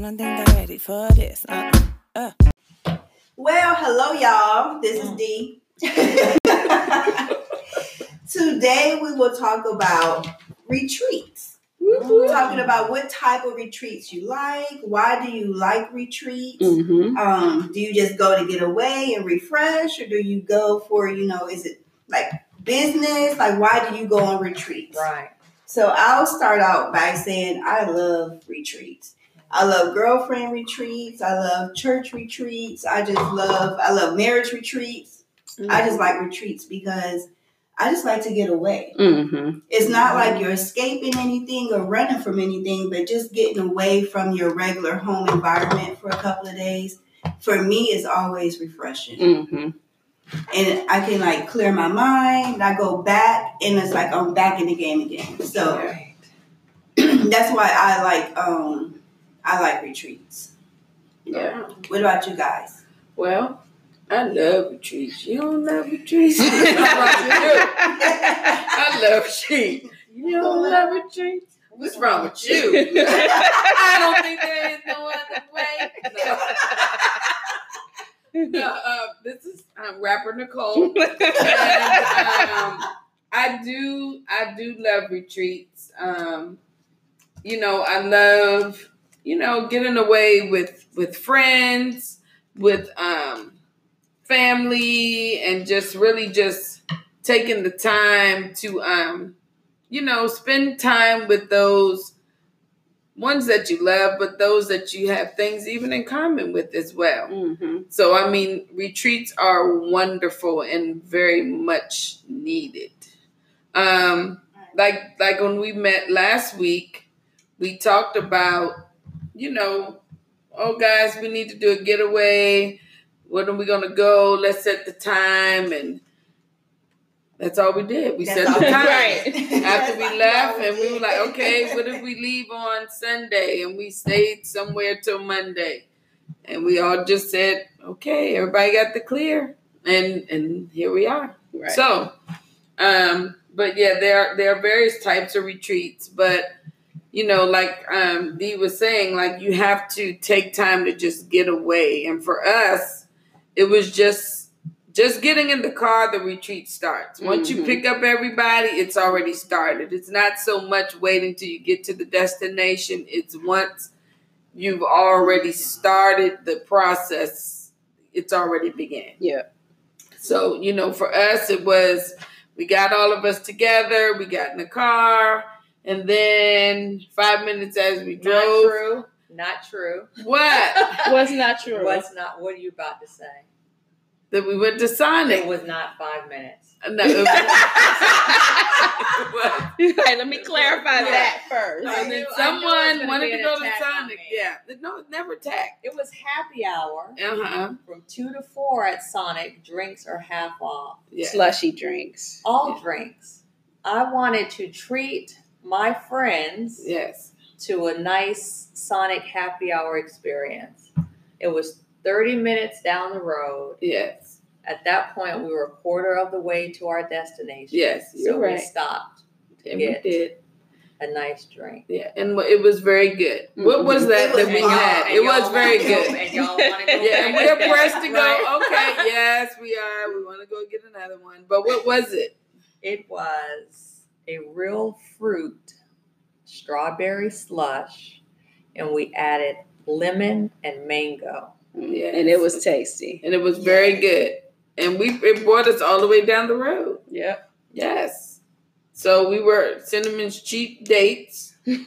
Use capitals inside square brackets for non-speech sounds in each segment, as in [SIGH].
don't think they're ready for this. Uh-uh. Uh. Well, hello, y'all. This is D. [LAUGHS] Today we will talk about retreats. We're talking about what type of retreats you like. Why do you like retreats? Mm-hmm. Um, do you just go to get away and refresh, or do you go for you know? Is it like business? Like, why do you go on retreats? Right. So I'll start out by saying I love retreats. I love girlfriend retreats. I love church retreats. I just love I love marriage retreats. I just like retreats because I just like to get away. Mm-hmm. It's not like you're escaping anything or running from anything, but just getting away from your regular home environment for a couple of days. For me, is always refreshing, Mm-hmm. and I can like clear my mind. I go back, and it's like I'm back in the game again. So Right. [CLEARS THROAT] that's why I like um I like retreats. Yeah. What about you guys? Well, I love retreats. You don't love retreats? What's wrong with you? I love retreats. You don't love retreats? What's wrong with you? [LAUGHS] I don't think there is no other way. No. [LAUGHS] No, uh, this is um, rapper Nicole. [LAUGHS] and, um, I do, I do love retreats. Um, you know, I love, you know, getting away with with friends, with um, family, and just really just taking the time to, um, you know, spend time with those ones that you love, but those that you have things even in common with as well. Mm-hmm. So I mean, retreats are wonderful and very much needed. Um, like like when we met last week, we talked about, you know, oh guys, we need to do a getaway. When are we gonna go? Let's set the time and that's all we did. We set That's the time. Right. After we [LAUGHS] left all and we were like, okay, what if we leave on Sunday and we stayed somewhere till Monday? And we all just said, okay, everybody got the clear. And and here we are. Right. So, um, but yeah, there are there are various types of retreats, but you know, like um Dee was saying, like you have to take time to just get away. And for us, it was just just getting in the car, the retreat starts. Once you Mhm. pick up everybody, it's already started. It's not so much waiting till you get to the destination. It's once you've already started the process, it's already began. Yeah. So, you know, for us, it was we got all of us together, we got in the car, and then five minutes as we Not drove. true. Not true. What? [LAUGHS] Was not true. What's not? What are you about to say? that we went to Sonic. It was not five minutes. No, it was- [LAUGHS] Hey, let me clarify that first. I and then I someone knew it was gonna wanted to go to Sonic. Yeah. No, it never attacked. It was happy hour Uh huh. from two to four at Sonic. Drinks are half off. Yeah. Slushy drinks. All Yeah. drinks. I wanted to treat my friends Yes. to a nice Sonic happy hour experience. It was 30 minutes down the road. Yes. At that point, we were a quarter of the way to our destination. Yes. You're so we right. stopped. And Yeah. we did. A nice drink. Yeah. And it was very good. Mm-hmm. What was that was that we had? It y'all was very wanna go- good. And y'all want to go [LAUGHS] Yeah, and we're pressed to go. [LAUGHS] right? Okay, yes, we are. We want to go get another one. But what was it? It was a real fruit strawberry slush, and we added lemon and mango. Yes. And it was tasty. And it was very good. And we it brought us all the way down the road. Yep. Yes. So we were Cinnamon's cheap dates. For- [LAUGHS] [LAUGHS] so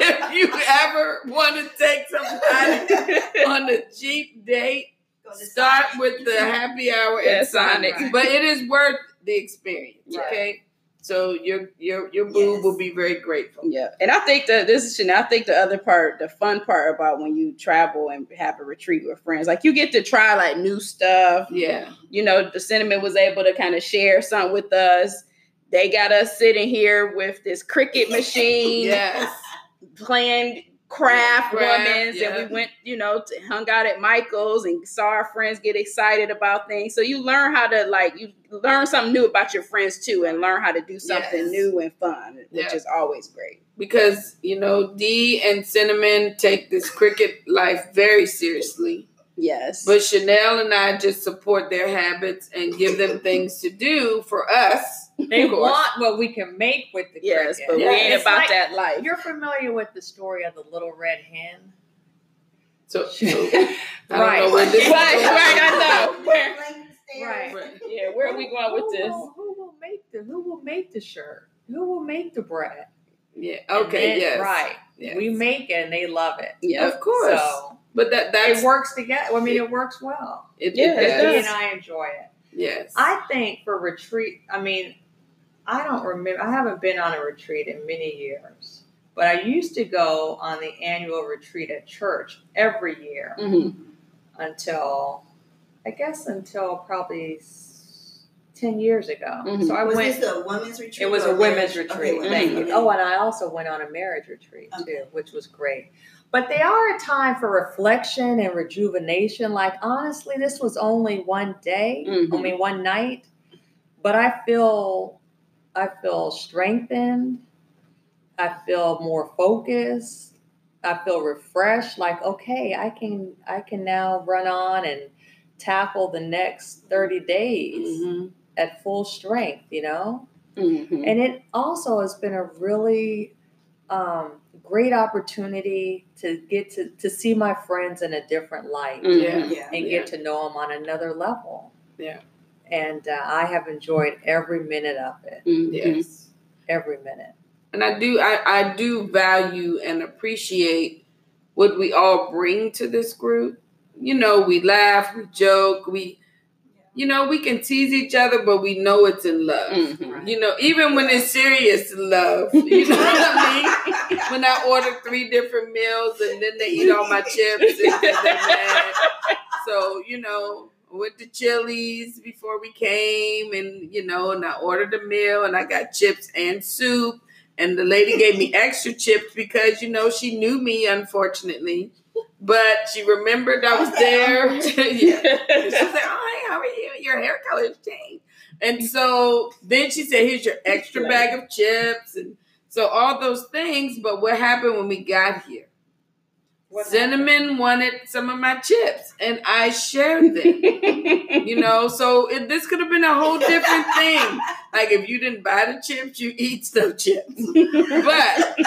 if you ever want to take somebody on a cheap date, start with the happy hour Yeah, at Sonic. Sonic. But it is worth the experience. Right. Okay. So your your your boo Yes. will be very grateful. Yeah, and I think that this is, and I think the other part, the fun part about when you travel and have a retreat with friends, like you get to try like new stuff. Yeah. You know, the cinnamon was able to kind of share something with us. They got us sitting here with this Cricut machine, [LAUGHS] Yes. playing craft Craft, women's yeah. and we went, you know, to, hung out at Michael's and saw our friends get excited about things. So you learn how to like you learn something new about your friends too and learn how to do something Yes. new and fun, which is always great. because you know Dee and Cinnamon take this Cricut life very seriously. Yes. But Chanel and I just support their habits and give them things to do for us. They want what we can make with the yes, Cricut. but we ain't It's about like- that life. You're familiar with the story of the little red hen? So, [LAUGHS] so I don't Right. know where this is Right, going. right, I know. [LAUGHS] Where- Right. Right. yeah, where are we going with who this? Will, who will make the Who will make the shirt? Who will make the bread? Yeah. Okay. then- yes. Right. Yes. We make it, and they love it. Yeah. Of course. So but that that's it works together. I mean, it works well. It, Yeah, it it does. and I enjoy it. Yes. I think for retreat, I mean, I don't remember. I haven't been on a retreat in many years, but I used to go on the annual retreat at church every year Mhm. until, I guess, until probably ten years ago. Mhm. So I Was went. this a women's retreat? It was a women's marriage? retreat. Okay, Thank women's. you. Oh, and I also went on a marriage retreat too, which was great. But they are a time for reflection and rejuvenation. Like honestly, this was only one day. I Mhm. mean, one night. But I feel, I feel strengthened. I feel more focused. I feel refreshed. Like okay, I can, I can now run on and tackle the next thirty days Mhm. at full strength. You know. Mhm. And it also has been a really um, great opportunity to get to, to see my friends in a different light Mhm. Yeah. Yeah. and Yeah. get to know them on another level. Yeah. And uh, I have enjoyed every minute of it, Mhm. Yes. every minute. And I do I, I do value and appreciate what we all bring to this group. You know, we laugh, we joke, we you know, we can tease each other, but we know it's in love. Mhm. You know, even when it's serious love. You know what I mean? [LAUGHS] When I order three different meals and then they eat all my chips and then they're mad. So, you know, I the to Chili's before we came and, you know, and I ordered a meal and I got chips and soup. And the lady gave me [LAUGHS] extra chips because, you know, she knew me, unfortunately. But she remembered I was there. [LAUGHS] yeah. [LAUGHS] She like, "Oh, hey, how are you? Your hair color has changed." And so then she said, "Here's your extra bag of chips," and so all those things. But what happened when we got here? Cinnamon wanted some of my chips, and I shared them. you [LAUGHS] know, so it, this could have been a whole different thing. [LAUGHS] Like if you didn't buy the chips, you eat some chips. But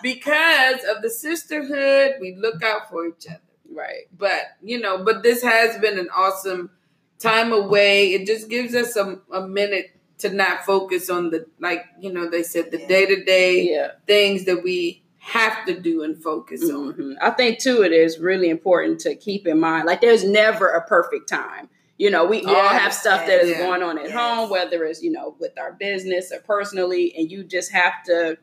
because of the sisterhood, we look out for each other right. but you know but this has been an awesome time away it just gives us a, a minute to not focus on the like you know they said the day-to-day things that we have to do and focus on Mhm. I think too it is really important to keep in mind like there's never a perfect time. You know, we all have stuff that is yes, going on at yes. home, whether it's, you know, with our business or personally, and you just have to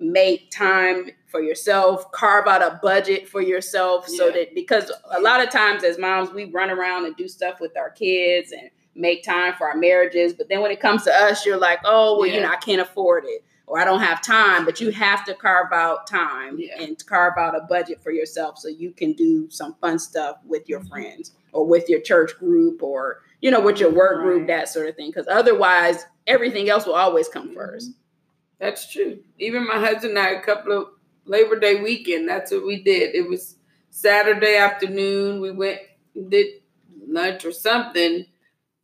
make time for yourself, carve out a budget for yourself so that because a lot of times as moms we run around and do stuff with our kids and make time for our marriages, but then when it comes to us you're like, "Oh, well, you know, I can't afford it." Or I don't have time, but you have to carve out time Yeah. and carve out a budget for yourself so you can do some fun stuff with your friends or with your church group or you know with your work group Right. that sort of thing because otherwise everything else will always come Mm-hmm. first that's true even my husband and i a couple of labor day weekend that's what we did it was saturday afternoon we went did lunch or something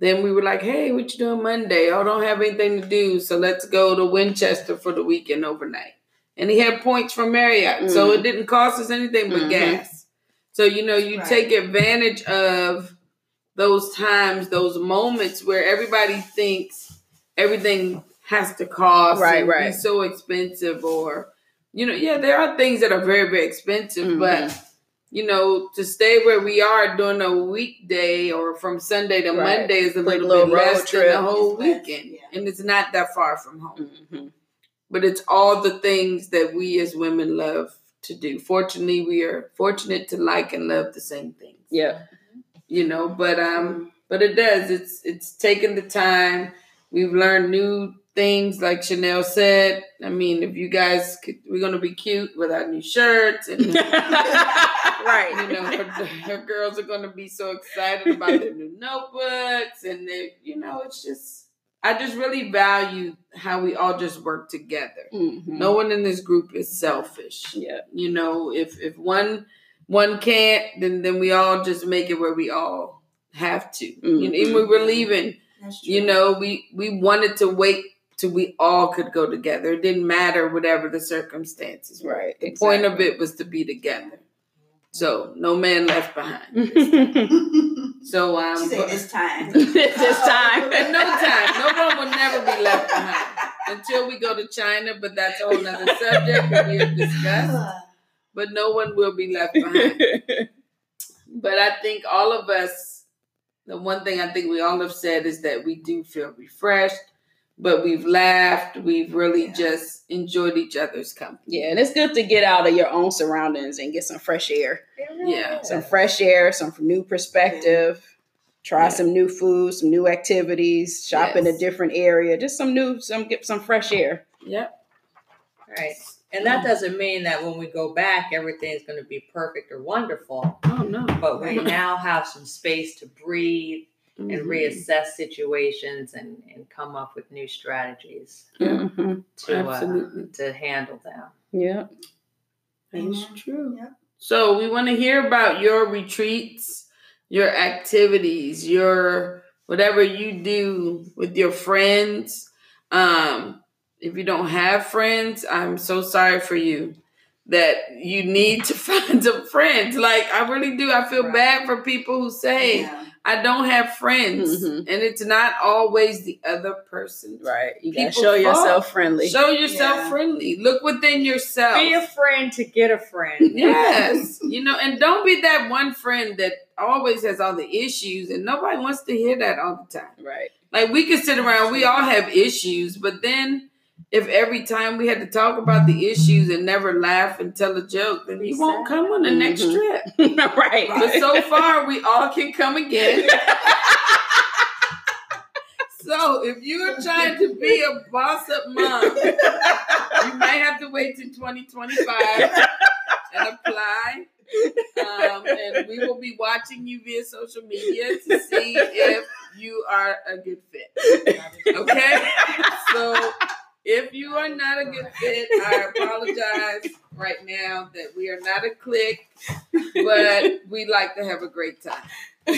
then we were like hey what you doing monday oh don't have anything to do so let's go to winchester for the weekend overnight and he had points from marriott so Mhm. it didn't cost us anything but Mhm. gas so you know you Right. take advantage of those times those moments where everybody thinks everything has to cost Right, right. so expensive or you know yeah there are things that are very very expensive Mhm. but you know to stay where we are during a weekday or from sunday to Right. monday is a Quick little, little bit less than the whole It's less, weekend. yeah. and it's not that far from home. Mhm. but it's all the things that we as women love to do. Fortunately we are fortunate to like and love the same things. Yeah. You know but um but it does. It's it's taken the time. We've learned new things like Chanel said. I mean, if you guys could, we're gonna be cute with our new shirts and [LAUGHS] right. you know, her, her girls are gonna be so excited about their new notebooks and they, you know, it's just I just really value how we all just work together. Mhm. No one in this group is selfish. Yeah. You know, if if one one can't, then then we all just make it where we all have to. You know, even we were leaving, That's true. you know, we we wanted to wait till we all could go together. It didn't matter whatever the circumstances were. Right. The point of it was to be together. So no man left behind. [LAUGHS] [LAUGHS] So um, She said this time. [LAUGHS] this time. at no time, no one will never be left behind until we go to China. But that's a whole nother subject that we have discussed. But no one will be left behind. But I think all of us, the one thing I think we all have said is that we do feel refreshed, but we've mm-hmm. laughed. We've really Yeah. just enjoyed each other's company. Yeah, and it's good to get out of your own surroundings and get some fresh air. Yeah. Some fresh air, some new perspective. Try Yeah. some new food, some new activities, shop in a different area. Just some new, some get some fresh air. Yep. Right. And that doesn't mean that when we go back, everything's going to be perfect or wonderful. Oh no. But we now have some space to breathe and Mhm. reassess situations and, and come up with new strategies Mm-hmm. to uh, to handle them. Yeah. That's true. Yep. So we want to hear about your retreats, your activities, your whatever you do with your friends. Um, if you don't have friends, I'm so sorry for you that you need to [LAUGHS] find some friends. Like I really do. I feel Right. bad for people who say Yeah. I don't have friends, Mhm. and it's not always the other person. Right. You gotta show fall. yourself friendly. Show yourself Yeah. friendly. Look within yourself. Be a friend to get a friend. [LAUGHS] Yes. you know, and don't be that one friend that always has all the issues and nobody wants to hear that all the time. right. Like we can sit around, we all have issues, but then if every time we had to talk about the issues and never laugh and tell a joke, then you won't come on the next Mhm. trip. [LAUGHS] right. But so far, we all can come again. [LAUGHS] So if you're trying to be a boss up mom, you might have to wait till 2025 and apply. Um, and we will be watching you via social media to see if you are a good fit. [LAUGHS] Okay? So if you are not a good fit, I apologize right now that we are not a clique, but we like to have a great time.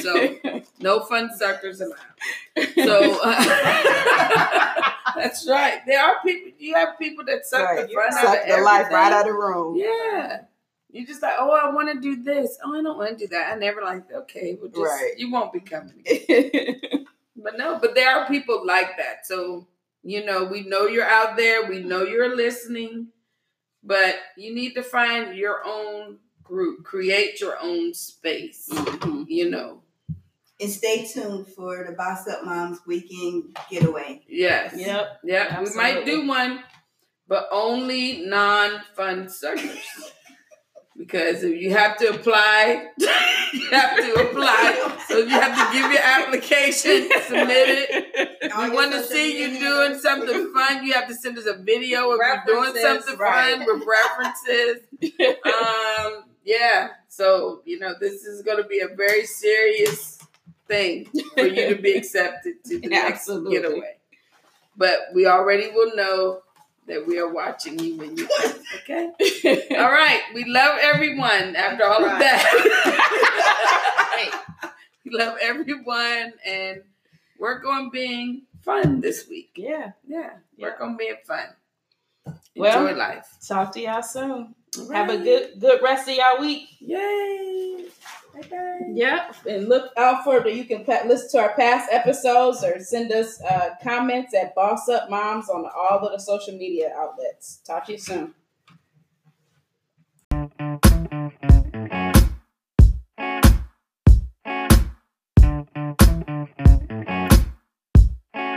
So no fun suckers allowed. So uh, [LAUGHS] that's right. There are people. You have people that suck Right. the fun out Suck of the life right out of the room. Yeah. You just like, oh, I want to do this. Oh, I don't want to do that. I never like. Okay, well, just Right. you won't be coming. But no, but there are people like that. So you know, we know you're out there. We know you're listening, but you need to find your own group. Create your own space. Mhm. You know. And stay tuned for the Boss Up Moms weekend getaway. Yes. Yep. Yeah, we might do one, but only non-fun suckers. [LAUGHS] because if you have to apply, [LAUGHS] you have to apply. So you have to give your application, submit it. All [LAUGHS] We want to see you doing something fun. You have to send us a video of you doing something right. fun with references. [LAUGHS] um, yeah. So you know this is going to be a very serious thing for you to be accepted to the next Absolutely. getaway. But we already will know that we are watching you when you come. Okay. [LAUGHS] All right. We love everyone. After all of that, [LAUGHS] we love everyone and work on being fun this week. yeah. Yeah, work on being fun. Enjoy Well, life. Talk to y'all soon. All Have a good good rest of y'all week. Yay! Bye-bye. Yep. And look out for the you can listen to our past episodes or send us uh, comments at Boss Up Moms on all of the social media outlets. Talk to you soon.